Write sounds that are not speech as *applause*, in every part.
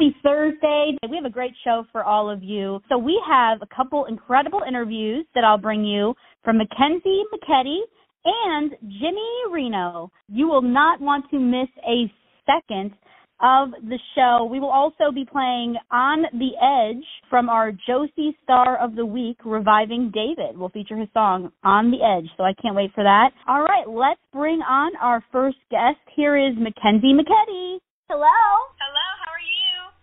Happy Thursday. We have a great show for all of you. So we have a couple incredible interviews that I'll bring you from Mackynsie McKedy and Jimmy Reno. You will not want to miss a second of the show. We will also be playing On the Edge from our Josie Star of the Week, Reviving David. We'll feature his song On the Edge, so I can't wait for that. All right, let's bring on our first guest. Here is Mackynsie McKedy. Hello. Hello?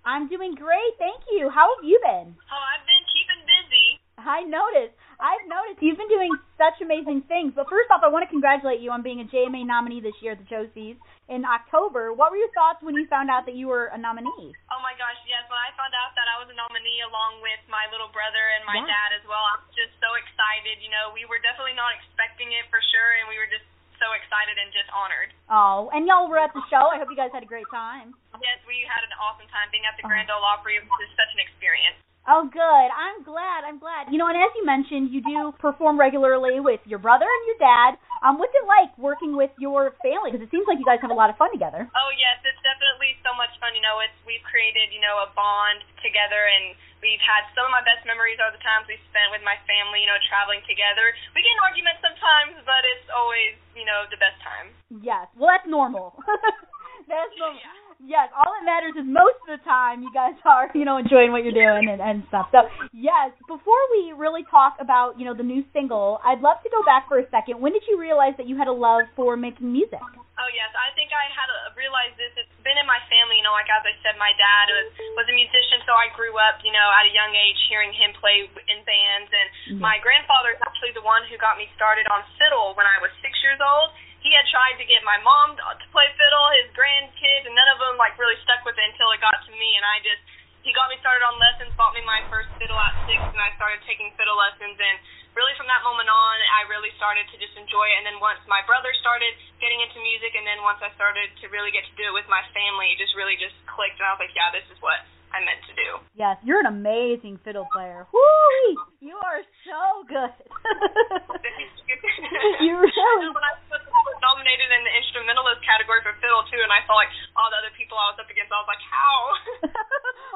I'm doing great, thank you. How have you been? Oh, I've been keeping busy. I noticed. I've noticed you've been doing such amazing things. But first off, I want to congratulate you on being a JMA nominee this year at the Josies in October. What were your thoughts when you found out that you were a nominee? Oh my gosh, yes. When I found out that I was a nominee along with my little brother and my Yeah. dad as well, I was just so excited. You know, we were definitely not expecting it for sure, and we were just so excited and just honored. Oh, and y'all were at the show. I hope you guys had a great time. Yes, we had an awesome time being at the Oh. Grand Ole Opry. It was such an experience. Oh, good. I'm glad. I'm glad. You know, and as you mentioned, you do perform regularly with your brother and your dad. Um, what's it like working with your family? Because it seems like you guys have a lot of fun together. Oh yes, it's definitely so much fun. You know, it's we've created you know a bond together, and we've had some of my best memories are the times we spent with my family. You know, traveling together. We get in arguments sometimes, but it's always you know the best time. Yes. Well, that's normal. *laughs* that's normal. Yes, all that matters is most of the time you guys are, you know, enjoying what you're doing and, and stuff. So, yes, before we really talk about, you know, the new single, I'd love to go back for a second. When did you realize that you had a love for making music? Oh yes, I think I had a, realized this. It's been in my family, you know. Like as I said, my dad was was a musician, so I grew up, you know, at a young age hearing him play in bands. And mm-hmm. my grandfather is actually the one who got me started on fiddle when I was six years old. He had tried to get my mom to play fiddle, his grandkids, and none of them like really stuck with it until it got to me. And I just he got me started on lessons, bought me my first fiddle at six, and I started taking fiddle lessons. And really, from that moment on, I really started to just enjoy it. And then once my brother started getting into music, and then once I started to really get to do it with my family, it just really just clicked. And I was like, yeah, this is what I meant to do. Yes, you're an amazing fiddle player. Woo! You are so good. *laughs* you really when I was nominated in the instrumentalist category for fiddle too, and I saw like all the other people I was up against, I was like, how?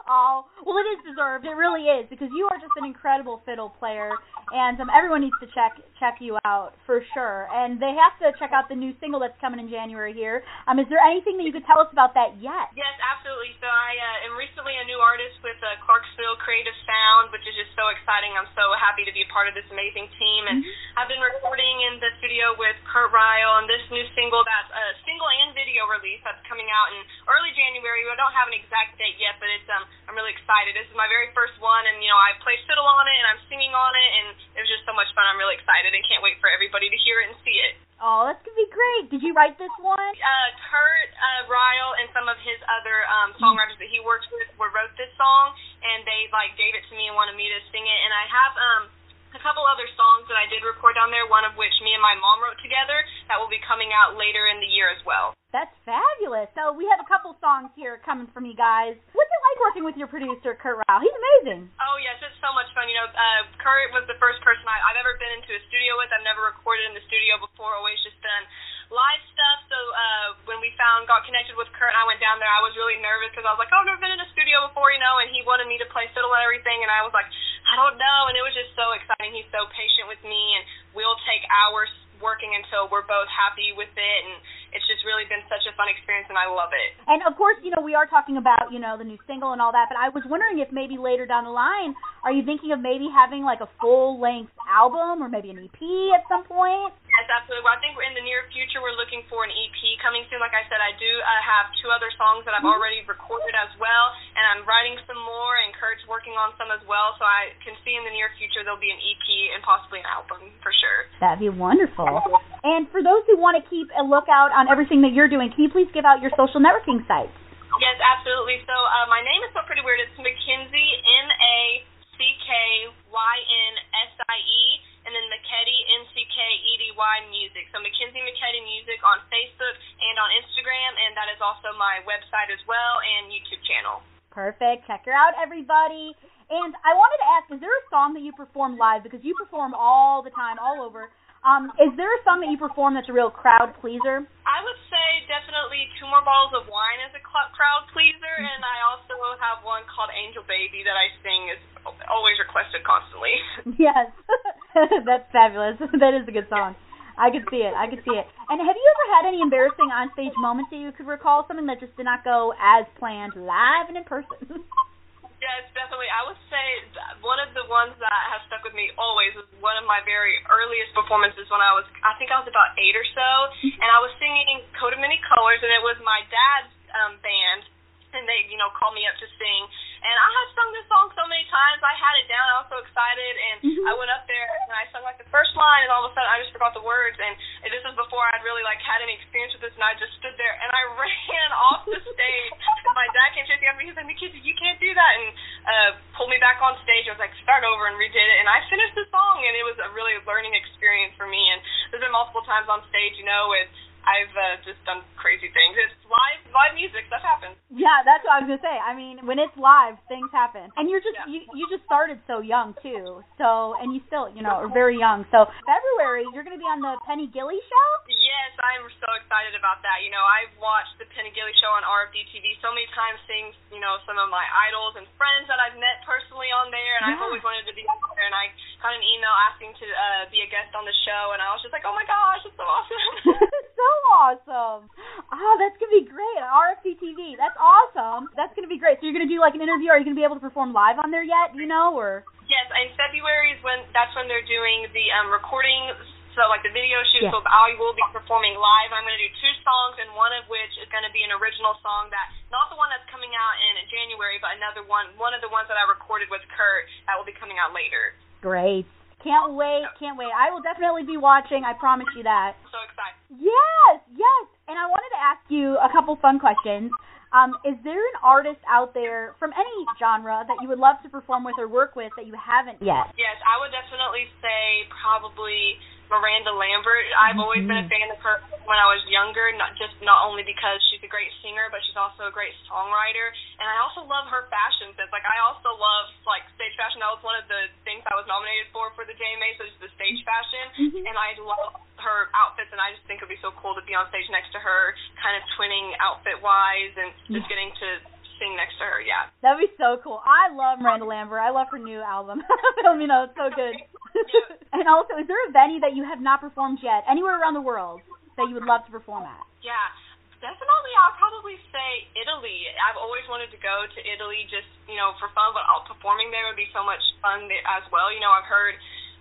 *laughs* oh, well, it is deserved. It really is because you are just an incredible fiddle player, and um, everyone needs to check check you out for sure. And they have to check out the new single that's coming in January here. Um, is there anything that you could tell us about that yet? Yes, absolutely. So I uh, am recently a new artist with uh, Clarksville Creative Sound, which is just so exciting. I'm so happy to be a part of this amazing team, and I've been recording in the studio with Kurt Ryle on this new single that's a single and video release that's coming out in early January. We don't have an exact date yet, but it's um I'm really excited. This is my very first one, and you know I play fiddle on it and I'm singing on it, and it was just so much fun. I'm really excited and can't wait for everybody to hear it and see it. Oh, that's gonna be great. Did you write this one? uh, Kurt uh, Ryle and some of his other um, songwriters that he works with were wrote this song, and they like gave it to me and wanted me to sing it. And I have um, a couple other songs that I did record on there. One of which me and my mom wrote together that will be coming out later in the year as well. That's fabulous. So we have a couple songs here coming from you guys. What's it like working with your producer, Kurt Rao? He's amazing. Oh yes, it's so much fun. You know, uh, Kurt was the first person I, I've ever been into a studio with. I've never recorded in the studio before. Always just done live stuff. So uh, when we found got connected with Kurt, and I went down there. I was really nervous because I was like, oh, I've never been in a studio before, you know. And he wanted me to play fiddle and everything, and I was like, I don't know. And it was just so exciting. He's so patient with me, and we'll take hours working until we're both happy with it. And it's just really been such a fun experience, and I love it. And of course, you know, we are talking about, you know, the new single and all that, but I was wondering if maybe later down the line, are you thinking of maybe having like a full length album or maybe an EP at some point? Yes, absolutely. Well, I think in the near future we're looking for an EP coming soon. Like I said, I do uh, have two other songs that I've already recorded as well, and I'm writing some more, and Kurt's working on some as well. So I can see in the near future there'll be an EP and possibly an album for sure. That'd be wonderful. And for those who want to keep a lookout on everything that you're doing, can you please give out your social networking sites? Yes, absolutely. So uh, my name is so pretty weird. It's Mackynsie M A C K Y N S I E, and then McKedy M C K E D Y Music. So Mackynsie McKedy Music on Facebook and on Instagram, and that is also my website as well and YouTube channel. Perfect. Check her out, everybody. And I wanted to ask, is there a song that you perform live? Because you perform all the time, all over. Um, is there a song that you perform that's a real crowd pleaser? I would say definitely Two More Bottles of Wine is a crowd pleaser, and I also have one called Angel Baby that I sing is always requested constantly. *laughs* Yes, *laughs* that's fabulous. *laughs* that is a good song. I could see it. I could see it. And have you ever had any embarrassing onstage moments that you could recall? Something that just did not go as planned, live and in person. Yes, definitely. I would say one of the ones that has stuck with me always is one of my very earliest performances when I was, I think I was about eight or so, and I was singing Coat of Many Colors, and it was my dad's um, band, and they, you know, called me up to sing. And I had sung this song so many times, I had it down. I was so excited, and Mhm. I went up there and I sung like the first line, and all of a sudden I just forgot the words. And this was before I'd really like had any experience with this, and I just stood there and I ran off the stage. and my dad came chasing after me. He was like, "Nikki, you can't do that," and uh, pulled me back on stage. I was like, "Start over," and redid it, and I finished the song, and it was a really learning experience for me. And there's been multiple times on stage, you know, with I've uh, just done crazy things. It's live, live music. Stuff happens. Yeah, that's what I was gonna say. I live, things happen. And you're just Yeah. you you just started so young too. So and you still, you know, are very young. So February, you're gonna be on the Penny Gilley show. Yes, I'm so excited about that. You know, I've watched the Penny Gilley show on RFD TV so many times, seeing you know some of my idols and friends that I've met personally on there, and I've always wanted to be on there. And I got an email asking to uh, be a guest on the show, and I was just like, oh my gosh, it's so awesome. *laughs* so awesome. Oh, that's gonna be great. On RFD TV. That's That's gonna be great. So you're gonna do like an interview. Are you gonna be able to perform live on there yet? You know or? Yes, in February is when that's when they're doing the um recording so like the video shoot Yeah. so I will be performing live. I'm gonna do two songs and one of which is gonna be an original song that not the one that's coming out in January, but another one one of the ones that I recorded with Kurt that will be coming out later. Great. Can't wait. Can't wait. I will definitely be watching. I promise you that. So excited. Yes, yes. And I wanted to ask you a couple fun questions. Um, is there an artist out there from any genre that you would love to perform with or work with that you haven't yet? Yes, I would definitely say probably Miranda Lambert. I've always been a fan of her when I was younger, not just not only because she's a great singer, but she's also a great songwriter. And I also love her fashion sense. Like I also love like stage fashion. That was one of the things I was nominated for for the JMA, so it's the stage fashion. Mhm. And I love her outfits, and I just think it'd be so cool to be on stage next to her, kind of twinning outfit wise, and just Yeah. getting to sing next to her. Yeah. That'd be so cool. I love Miranda Lambert. I love her new album. *laughs* I mean, know, it's so good. *laughs* *laughs* and also, is there a venue that you have not performed yet, anywhere around the world, that you would love to perform at? Yeah, definitely. I'll probably say Italy. I've always wanted to go to Italy, just you know, for fun. But all, performing there would be so much fun as well. You know, I've heard,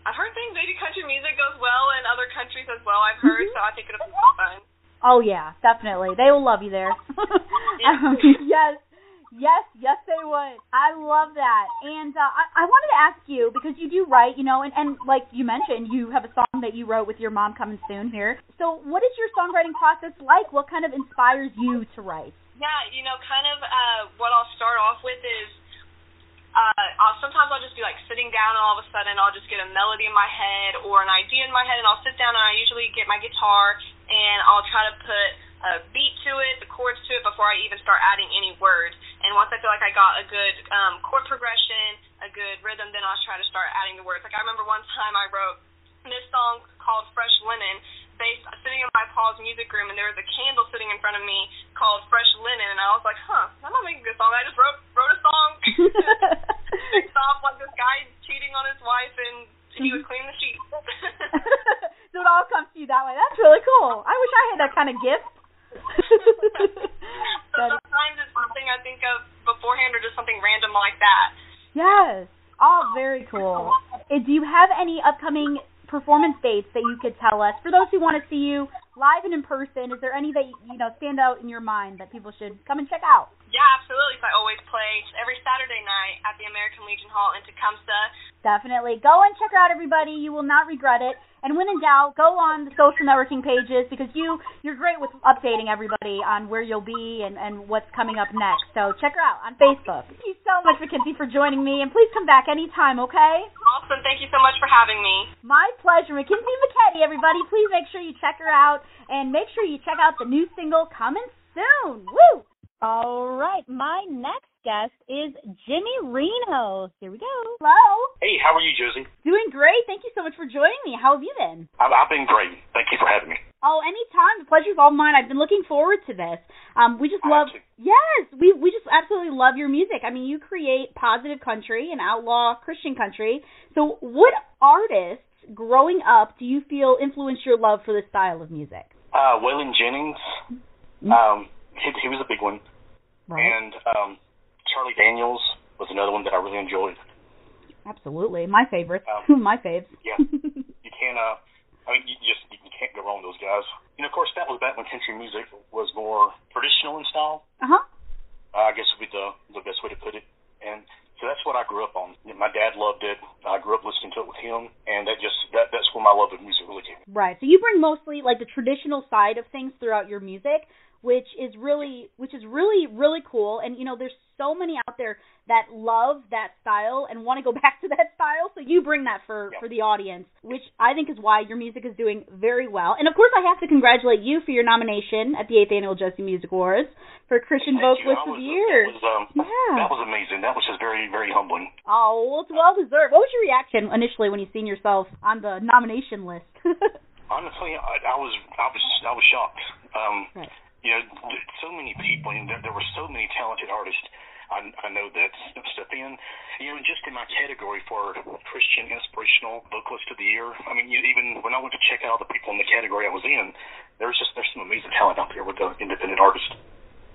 I've heard things. Maybe country music goes well in other countries as well. I've heard, Mhm. so I think it'll be fun. Oh yeah, definitely. They will love you there. *laughs* um, *laughs* yes, yes, yes, they would. I love that. And uh, I, I wanted to ask you because you do write, you know, and and like you mentioned, you have a song that you wrote with your mom coming soon here. So, what is your songwriting process like? What kind of inspires you to write? Yeah, you know, kind of uh, what I'll start off with is uh, I'll sometimes I'll just be like sitting down and all of a sudden I'll just get a melody in my head or an idea in my head and I'll sit down and I usually get my guitar and I'll try to put a beat to it, the chords to it before I even start adding any words. And once I feel like I got a good um, chord progression, a good rhythm, then I'll try to start adding the words. Like I remember one time I wrote this song called Fresh Linen based sitting in my Paul's music room and there was a candle sitting in front of me called Fresh Linen and I was like, huh, I'm not making a good song. I just wrote wrote a song *laughs* based off like this guy cheating on his wife and he was cleaning the sheets. *laughs* so it all comes to you that way. That's really cool. I wish I had that kind of gift. *laughs* so sometimes it's something I think of beforehand or just something random like that. Yes. Oh, very cool. Uh, Do you have any upcoming performance dates that you could tell us for those who want to see you live and in person? Is there any that you know stand out in your mind that people should come and check out? Yeah, absolutely. So I always play every Saturday night at the American Legion Hall in Tecumseh. Definitely. Go and check her out, everybody. You will not regret it. And when in doubt, go on the social networking pages because you you're great with updating everybody on where you'll be and and what's coming up next. So check her out on Facebook. Thank you so much, Mackynsie, for joining me, and please come back anytime. Okay? Awesome. Thank you so much for having me. My pleasure, Mackynsie McKedy. Everybody, please make sure you check her out and make sure you check out the new single coming soon. Woo! All right, my next guest is Jimmy Reno. Here we go. Hello. Hey, how are you, Josie? Doing great. Thank you so much for joining me. How have you been? I've, I've been great. Thank you for having me. Oh, anytime. The pleasure's all mine. I've been looking forward to this. Um, we just I love. Yes, we we just absolutely love your music. I mean, you create positive country and outlaw Christian country. So, what artists growing up do you feel influenced your love for this style of music? Uh, Waylon Jennings, Mm-hmm. um, he, he was a big one, Right. and um, Charlie Daniels was another one that I really enjoyed. Absolutely, my favorites. Um, *laughs* my faves. Yeah. *laughs* You can't, uh, I mean, you just you can't go wrong with those guys. You know, of course, that was back when country music was more traditional in style. uh huh. Uh, I guess would be the the best way to put it. And so that's what I grew up on. My dad loved it. I grew up listening to it with him, and that just that that's where my love of music really came. Right. So you bring mostly like the traditional side of things throughout your music, which is really which is really really cool. And you know, there's so many out there that love that style and want to go *laughs* back to that style. So you bring that for Yeah. for the audience, which I think is why your music is doing very well. And of course, I have to congratulate you for your nomination at the 8th annual Josie Music Awards for Christian Thank. Vocalist of the Year. That was, um, Yeah. that was amazing. That was just very, very humbling. Oh, well, it's well deserved. What was your reaction initially when you seen yourself on the nomination list? *laughs* Honestly, I, I was, I was, I was shocked. Um, Right. You know, so many people, and there, there were so many talented artists. I, I know that step in. You know, just in my category for Christian inspirational vocalist of the year. I mean, you, even when I went to check out the people in the category I was in, there was just there's some amazing talent out there with the independent artists.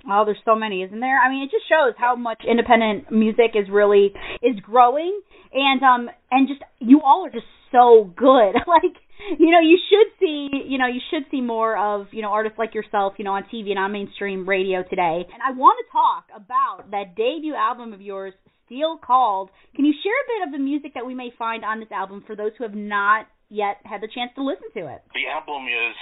Oh, there's so many, isn't there? I mean, it just shows how much independent music is really is growing, and um, and just you all are just so good. *laughs* like, you know, you should see, you know, you should see more of, you know, artists like yourself, you know, on TV and on mainstream radio today. And I want to talk about that debut album of yours, Steel Called. Can you share a bit of the music that we may find on this album for those who have not yet had the chance to listen to it? The album is,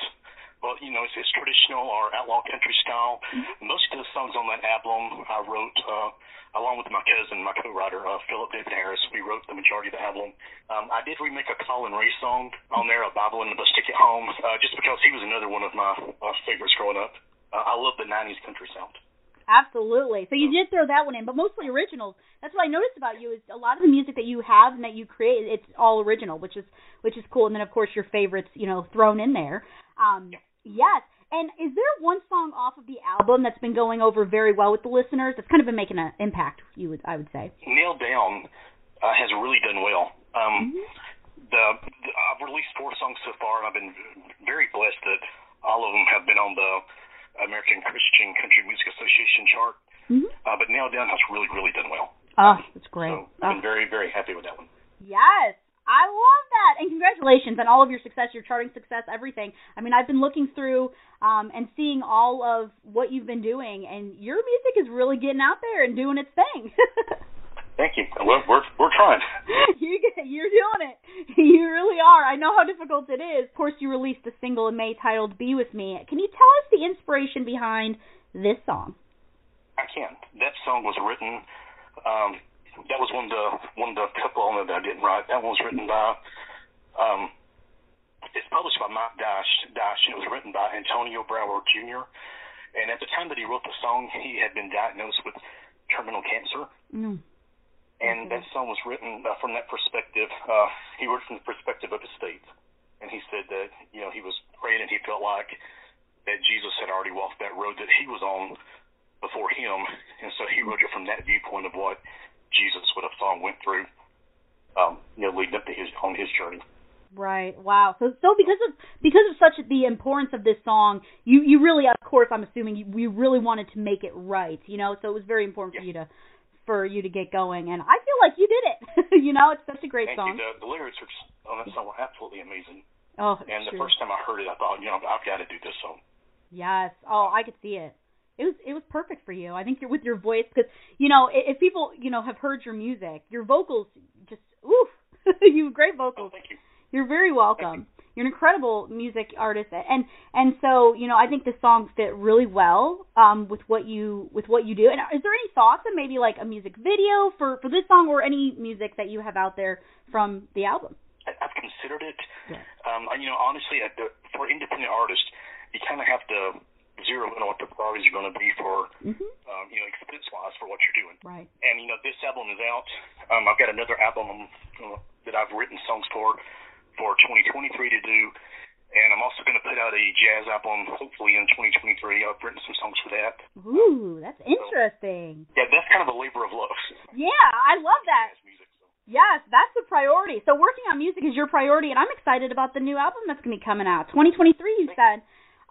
well, you know, it's, it's traditional or outlaw country style. Most of the songs on that album I wrote uh, along with my cousin, my co-writer, uh, Philip David Harris. We wrote the majority of the album. Um, I did remake a Collin Raye song on there, a Bible and the Bus Ticket Home, uh, just because he was another one of my uh, favorites growing up. Uh, I love the '90s country sound. Absolutely. So you did throw that one in, but mostly originals. That's what I noticed about you is a lot of the music that you have and that you create, it's all original, which is which is cool. And then of course your favorites, you know, thrown in there. Um, yes. And is there one song off of the album that's been going over very well with the listeners? That's kind of been making an impact. You would, I would say. Nailed Down uh, has really done well. Um, the, the I've released four songs so far, and I've been very blessed that all of them have been on the American Christian Country Music Association chart. Mm-hmm. Uh, but Nailed Down has really, really done well. Oh, that's great. So Oh. I've been very, very happy with that one. Yes. I love that. And congratulations on all of your success, your charting success, everything. I mean, I've been looking through um and seeing all of what you've been doing and your music is really getting out there and doing its thing. *laughs* Thank you. We're we're, we're trying. *laughs* you get, you're doing it. *laughs* You really are. I know how difficult it is. Of course, you released a single in May titled "Be with Me." Can you tell us the inspiration behind this song? I can. That song was written. Um, that was one of the one of the couple on it that I didn't write. That one was written by. Um, it's published by Mike Dash. Dash, and it was written by Antonio Brower Jr. And at the time that he wrote the song, he had been diagnosed with terminal cancer. Mm. And that song was written uh, from that perspective. Uh, he wrote from the perspective of his faith, and he said that you know he was praying and he felt like that Jesus had already walked that road that he was on before him, and so he wrote it from that viewpoint of what Jesus, what a song went through, um, you know, leading up to his on his journey. Right. Wow. So so because of because of such the importance of this song, you you really of course I'm assuming you, you really wanted to make it right, you know. So it was very important for you to for you to get going and I feel like you did it. *laughs* you know, it's such a great Thank song. you. The, the lyrics are just, on that song were absolutely amazing. Oh, And the true. first time I heard it, I thought, you know, I've got to do this song. Yes. Oh, I could see it. It was it was perfect for you. I think you're with your voice because you know if people you know have heard your music, your vocals just oof, *laughs* you have great Oh, vocals. thank you. You're very welcome. You're an incredible music artist, and and so you know I think the song fit really well um, with what you with what you do. And is there any thoughts on maybe like a music video for for this song or any music that you have out there from the album? I've considered it. Yeah. Um, and, you know, honestly, for independent artists, you kind of have to zero in on what the priorities are going to be for, Mm-hmm. um, you know, expense-wise for what you're doing. Right. And you know, this album is out. Um, I've got another album uh, that I've written songs for for 2023 to do, and I'm also going to put out a jazz album hopefully in 2023. I've written some songs for that. Ooh, that's interesting. Yeah, that's kind of a labor of love. Yeah, I love that. Music. So. Yes, that's the priority. So working on music is your priority, and I'm excited about the new album that's going to be coming out. 2023, you said.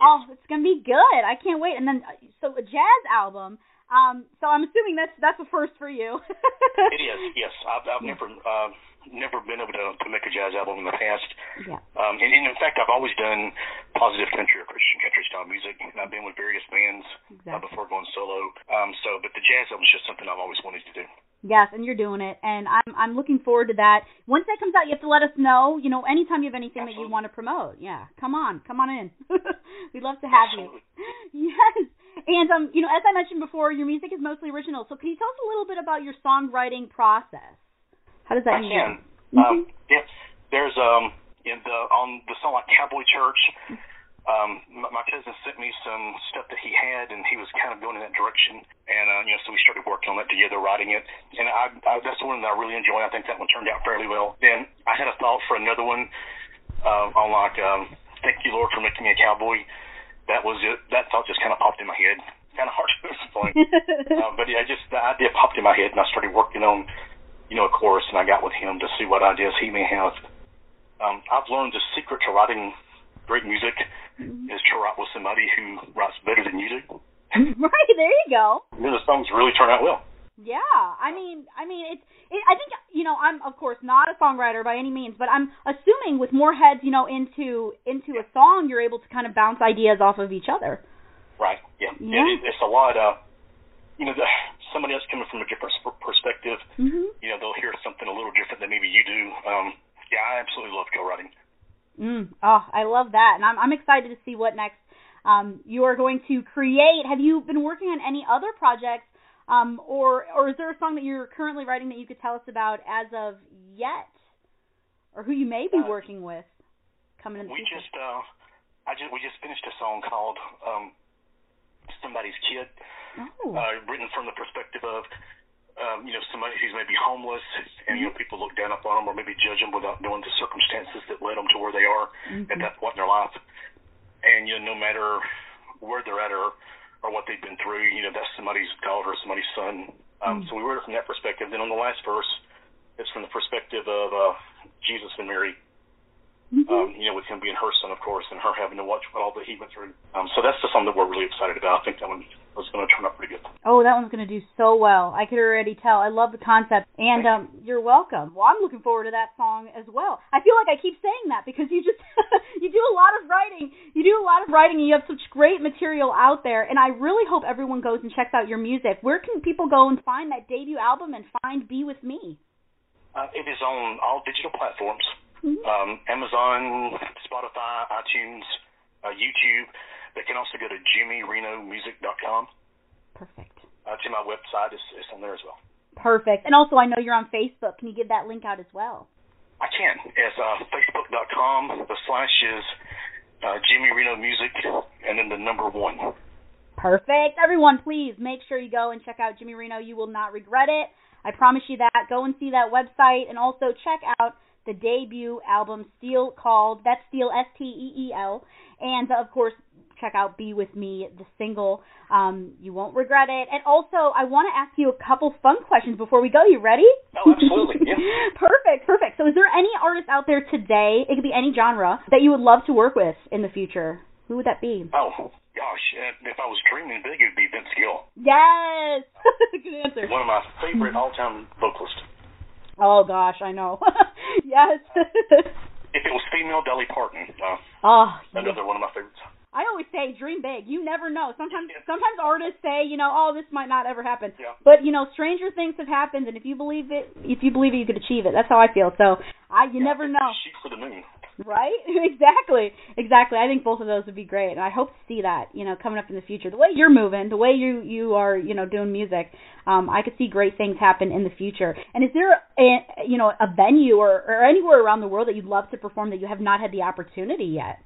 Oh, it's to be good. I can't wait. And then, uh, so a jazz album. Um, so I'm assuming that's that's a first for you. It is. Yes, I've, I've never uh, never been able to, to make a jazz album in the past. Yeah. Um, and, and in fact, I've always done positive country or Christian country style music, and I've been with various bands uh, before going solo. Um, so, but the jazz album is just something I've always wanted to do. Yes, and you're doing it, and I'm I'm looking forward to that. Once that comes out, you have to let us know. You know, anytime you have anything that you want to promote. Yeah, come on, come on in. *laughs* We'd love to have Absolutely. you. *laughs* Yes, and um, you know, as I mentioned before, your music is mostly original. So can you tell us a little bit about your songwriting process? How does that I usually can. Mhm. Um, yeah, there's um in the on the song like Cowboy Church. Um, my, my cousin sent me some stuff that he had, and he was kind of going in that direction. And uh, you know, so we started working on that together, writing it. And I, I that's the one that I really enjoy. I think that one turned out fairly well. Then I had a thought for another one uh, on like um, "Thank You Lord for Making Me a Cowboy." That was it. That thought just kind of popped in my head. Kind of hard to *laughs* explain. uh, *laughs* but yeah, just the idea popped in my head, and I started working on, you know, a chorus, and I got with him to see what ideas he may have. Um, I've learned the secret to writing great music is to write with somebody who writes better than you do. *laughs* right there you go. And then the songs really turn out well. Yeah, I mean, I mean, it's. It, I think you know, I'm of course not a songwriter by any means, but I'm assuming with more heads, you know, into into a song, you're able to kind of bounce ideas off of each other. Right. Yeah. Yeah. It, it's a lot. Uh, you know, the, somebody else coming from a different perspective. Mm-hmm. You know, they'll hear something a little different than maybe you do. Um, yeah, I absolutely love co-writing. Mm. Oh, I love that, and I'm I'm excited to see what next um, you are going to create. Have you been working on any other projects, um, or or is there a song that you're currently writing that you could tell us about as of yet, or who you may be Uh, working with coming in the We future? just, uh, I just, we just finished a song called um, "Somebody's Kid," oh, uh, written from the perspective of, um, you know, somebody who's maybe homeless, and you know, people look down upon them or maybe judge them without knowing the circumstances that led them to where they are Mhm. at that point in their life. And you know, no matter where they're at or or what they've been through, you know, that's somebody's daughter, somebody's son. Um, Mm. So we wrote it from that perspective. Then on the last verse, it's from the perspective of uh, Jesus and Mary Mhm. um, you know, with him being her son, of course, and her having to watch what all that he went through. Um, so that's the song that we're really excited about. I think that one was going to turn out pretty good. Oh, that one's going to do so well. I could already tell. I love the concept. And um you're welcome. Well, I'm looking forward to that song as well. I feel like I keep saying that because you just *laughs* you do a lot of writing. You do a lot of writing and you have such great material out there and I really hope everyone goes and checks out your music. Where can people go and find that debut album and find Be With Me? Uh, it is on all digital platforms Mhm. um, Amazon, Spotify, iTunes, uh, YouTube. They can also go to jimmyrenomusic.com. Perfect. Uh, to my website, it's, it's on there as well. Perfect. And also I know you're on Facebook. Can you give that link out as well? I can. It's uh, facebook.com. The slash is uh, Jimmy Reno Music, and then the number one. Perfect. Everyone, please make sure you go and check out Jimmy Reno. You will not regret it. I promise you that. Go and see that website and also check out the debut album Steel called that's Steel S T E E L and of course check out Be With Me the single. Um you won't regret it. And also I want to ask you a couple fun questions before we go. You ready? Oh, absolutely, yeah. *laughs* Perfect. Perfect. So, is there any artist out there today? It could be any genre that you would love to work with in the future. Who would that be? Oh gosh, uh, if I was dreaming big, it would be Vince Gill, Yes. *laughs* Good answer. one of my favorite all-time vocalists. Oh gosh, I know. *laughs* yes. If it was female, Dolly Parton, uh, oh, another one of my favorites. I always say dream big. You never know. Sometimes sometimes artists say, you know, oh, this might not ever happen. Yeah. But you know, stranger things have happened, and if you believe it, if you believe it, you could achieve it. That's how I feel. So I, you never know. Shoot for the moon. Right? *laughs* exactly. Exactly. I think both of those would be great, and I hope to see that, you know, coming up in the future. The way you're moving, the way you you are, you know, doing music, um, I could see great things happen in the future. And is there a you know a venue or or anywhere around the world that you'd love to perform that you have not had the opportunity yet?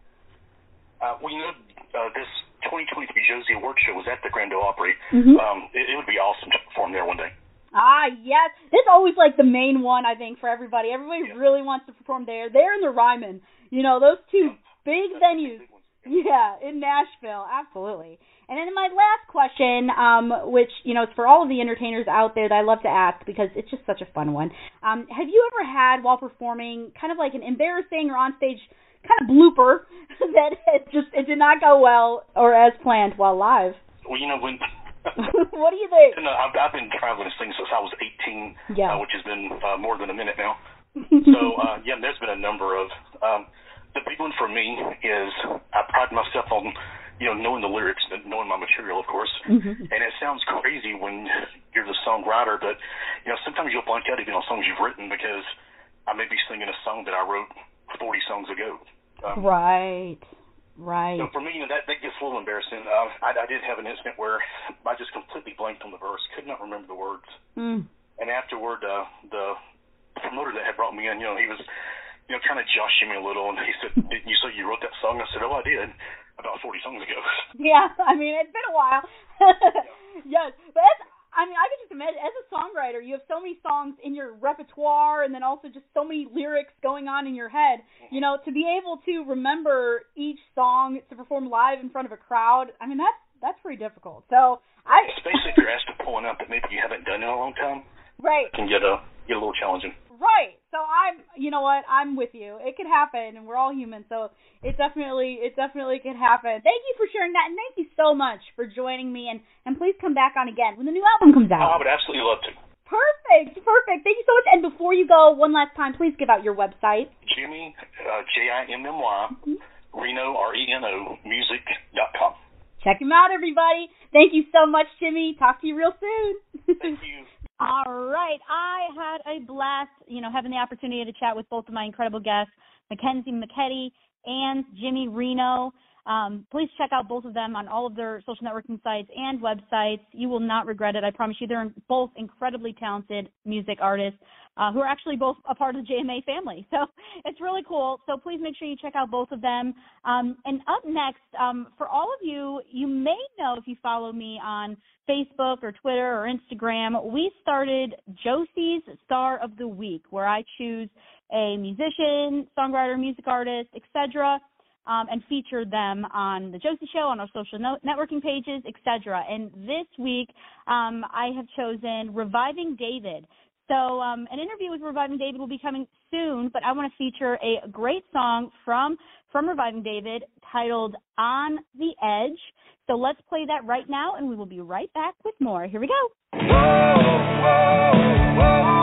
Uh, well, you know, uh, this 2023 Josie Award show was at the Grand Ole Opry. Mhm. Um, it, it would be awesome to perform there one day. Ah, yes. That's always like the main one, I think, for everybody. Everybody Yeah. really wants to perform there. There and the Ryman. You know, those two big That's venues. big. Yeah, in Nashville, absolutely. And then my last question, um, which you know, it's for all of the entertainers out there that I love to ask because it's just such a fun one. Um, have you ever had while performing kind of like an embarrassing or onstage kind of blooper *laughs* that it just it did not go well or as planned while live? Well, you know when. *laughs* what do you think? No, I've, I've been traveling this thing since I was 18, Yeah. uh, which has been uh, more than a minute now. *laughs* So uh, yeah, there's been a number of. Um, the big one for me is I pride myself on, you know, knowing the lyrics, knowing my material, of course. Mhm. And it sounds crazy when you're the songwriter, but you know sometimes you'll blank out even on songs you've written because I may be singing a song that I wrote 40 songs ago. Um, Right. Right. so for me, you know, that that gets a little embarrassing. Uh, I, I did have an incident where I just completely blanked on the verse, could not remember the words. Mm. And afterward, uh, the promoter that had brought me in, you know, he was, you know, kind of joshing me a little, and he said, *laughs* "Did you say you wrote that song?" I said, "Oh, I did, about 40 songs ago." Yeah, *laughs* I mean it's been a while. *laughs* yes, but as, I mean I can just imagine as a songwriter, you have so many songs in your repertoire, and then also just so many lyrics going on in your head. You know, to be able to remember each song to perform live in front of a crowd, I mean that's that's pretty difficult. So I Especially if you're asked to pull one up that maybe you haven't done in a long time, right. can get a get a little challenging. Right. So I'm, you know what? I'm with you. It could happen, and we're all human. So it definitely, it definitely could happen. Thank you for sharing that, and thank you so much for joining me. And and please come back on again when the new album comes Oh, I out. would absolutely love to. Perfect. Perfect. Thank you so much. And before you go, one last time, please give out your website. Jimmy uh, J I M M Y Reno R E N O music dot com. Check him out, everybody. Thank you so much, Jimmy. Talk to you real soon. Thank you. *laughs* All right. I had a blast, you know, having the opportunity to chat with both of my incredible guests, Mackynsie McKedy and Jimmy Reno. Um, please check out both of them on all of their social networking sites and websites. You will not regret it. I promise you. They're both incredibly talented music artists uh, who are actually both a part of the JMA family. *laughs* So it's really cool. So please make sure you check out both of them. Um, and up next, um, for all of you, you may know if you follow me on Facebook or Twitter or Instagram, we started Josie's Star of the Week, where I choose a musician, songwriter, music artist, etc um, and feature them on the Josie Show, on our social no- networking pages, etc. And this week, um, I have chosen Reviving David. So, um, an interview with Reviving David will be coming soon, but I want to feature a great song from from Reviving David titled "On the Edge." So let's play that right now, and we will be right back with more. Here we go. I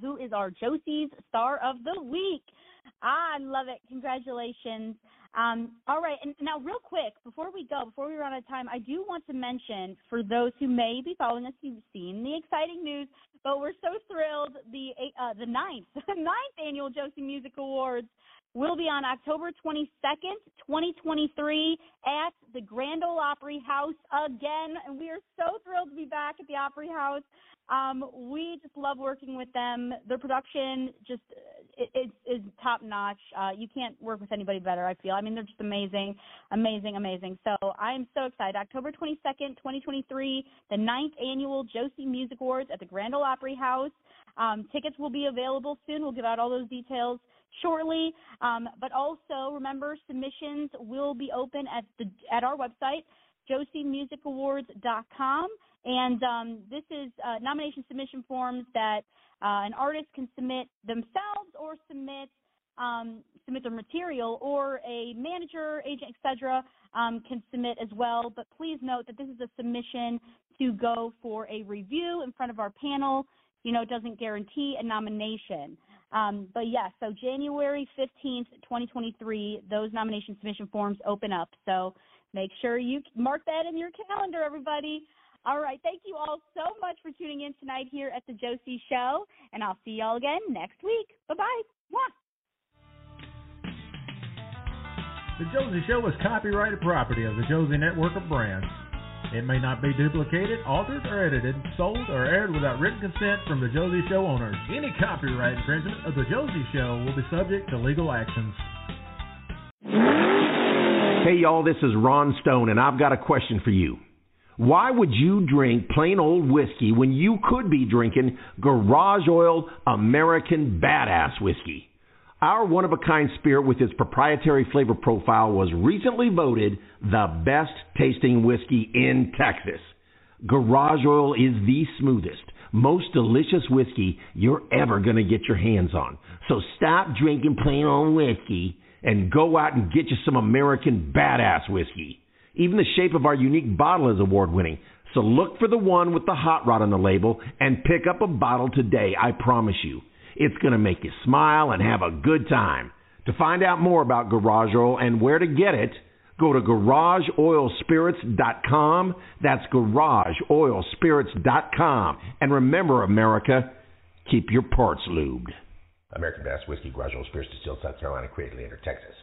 who is our Josie's Star of the Week. I love it. Congratulations. Um, all right, and now real quick before we go, before we run out of time, I do want to mention for those who may be following us, you've seen the exciting news, but we're so thrilled the uh, the ninth *laughs* ninth annual Josie Music Awards will be on October 22nd, 2023 at the Grand Ole Opry House again. And we are so thrilled to be back at the Opry House. Um, we just love working with them. Their production just is, is top notch. Uh, you can't work with anybody better, I feel. I mean, they're just amazing, amazing, amazing. So I am so excited. October 22nd, 2023, the ninth annual Josie Music Awards at the Grand Ole Opry House. Um, tickets will be available soon. We'll give out all those details shortly. Um, but also remember, submissions will be open at the at our website, josiemusicawards.com. And um, this is uh, nomination submission forms that uh, an artist can submit themselves or submit um, submit their material, or a manager, agent, etc. Um, can submit as well. But please note that this is a submission to go for a review in front of our panel. You know, it doesn't guarantee a nomination. Um, but yes, yeah, so January 15th, 2023, those nomination submission forms open up. So make sure you mark that in your calendar, everybody. All right. Thank you all so much for tuning in tonight here at the Josie Show, and I'll see y'all again next week. Bye bye. The Josie Show is copyrighted property of the Josie Network of Brands. It may not be duplicated, altered, or edited, sold, or aired without written consent from the Josie Show owners. Any copyright infringement of the Josie Show will be subject to legal actions. Hey, y'all, this is Ron Stone, and I've got a question for you. Why would you drink plain old whiskey when you could be drinking Garage Oil American Badass Whiskey? Our one of a kind spirit with its proprietary flavor profile was recently voted the best tasting whiskey in Texas. Garage Oil is the smoothest, most delicious whiskey you're ever going to get your hands on. So stop drinking plain old whiskey and go out and get you some American Badass Whiskey. Even the shape of our unique bottle is award winning. So look for the one with the hot rod on the label and pick up a bottle today, I promise you. It's going to make you smile and have a good time. To find out more about Garage Oil and where to get it, go to garageoilspirits.com. That's garageoilspirits.com. And remember, America, keep your parts lubed. American Bass Whiskey, Garage Oil Spirits, distilled South Carolina, created later, Texas.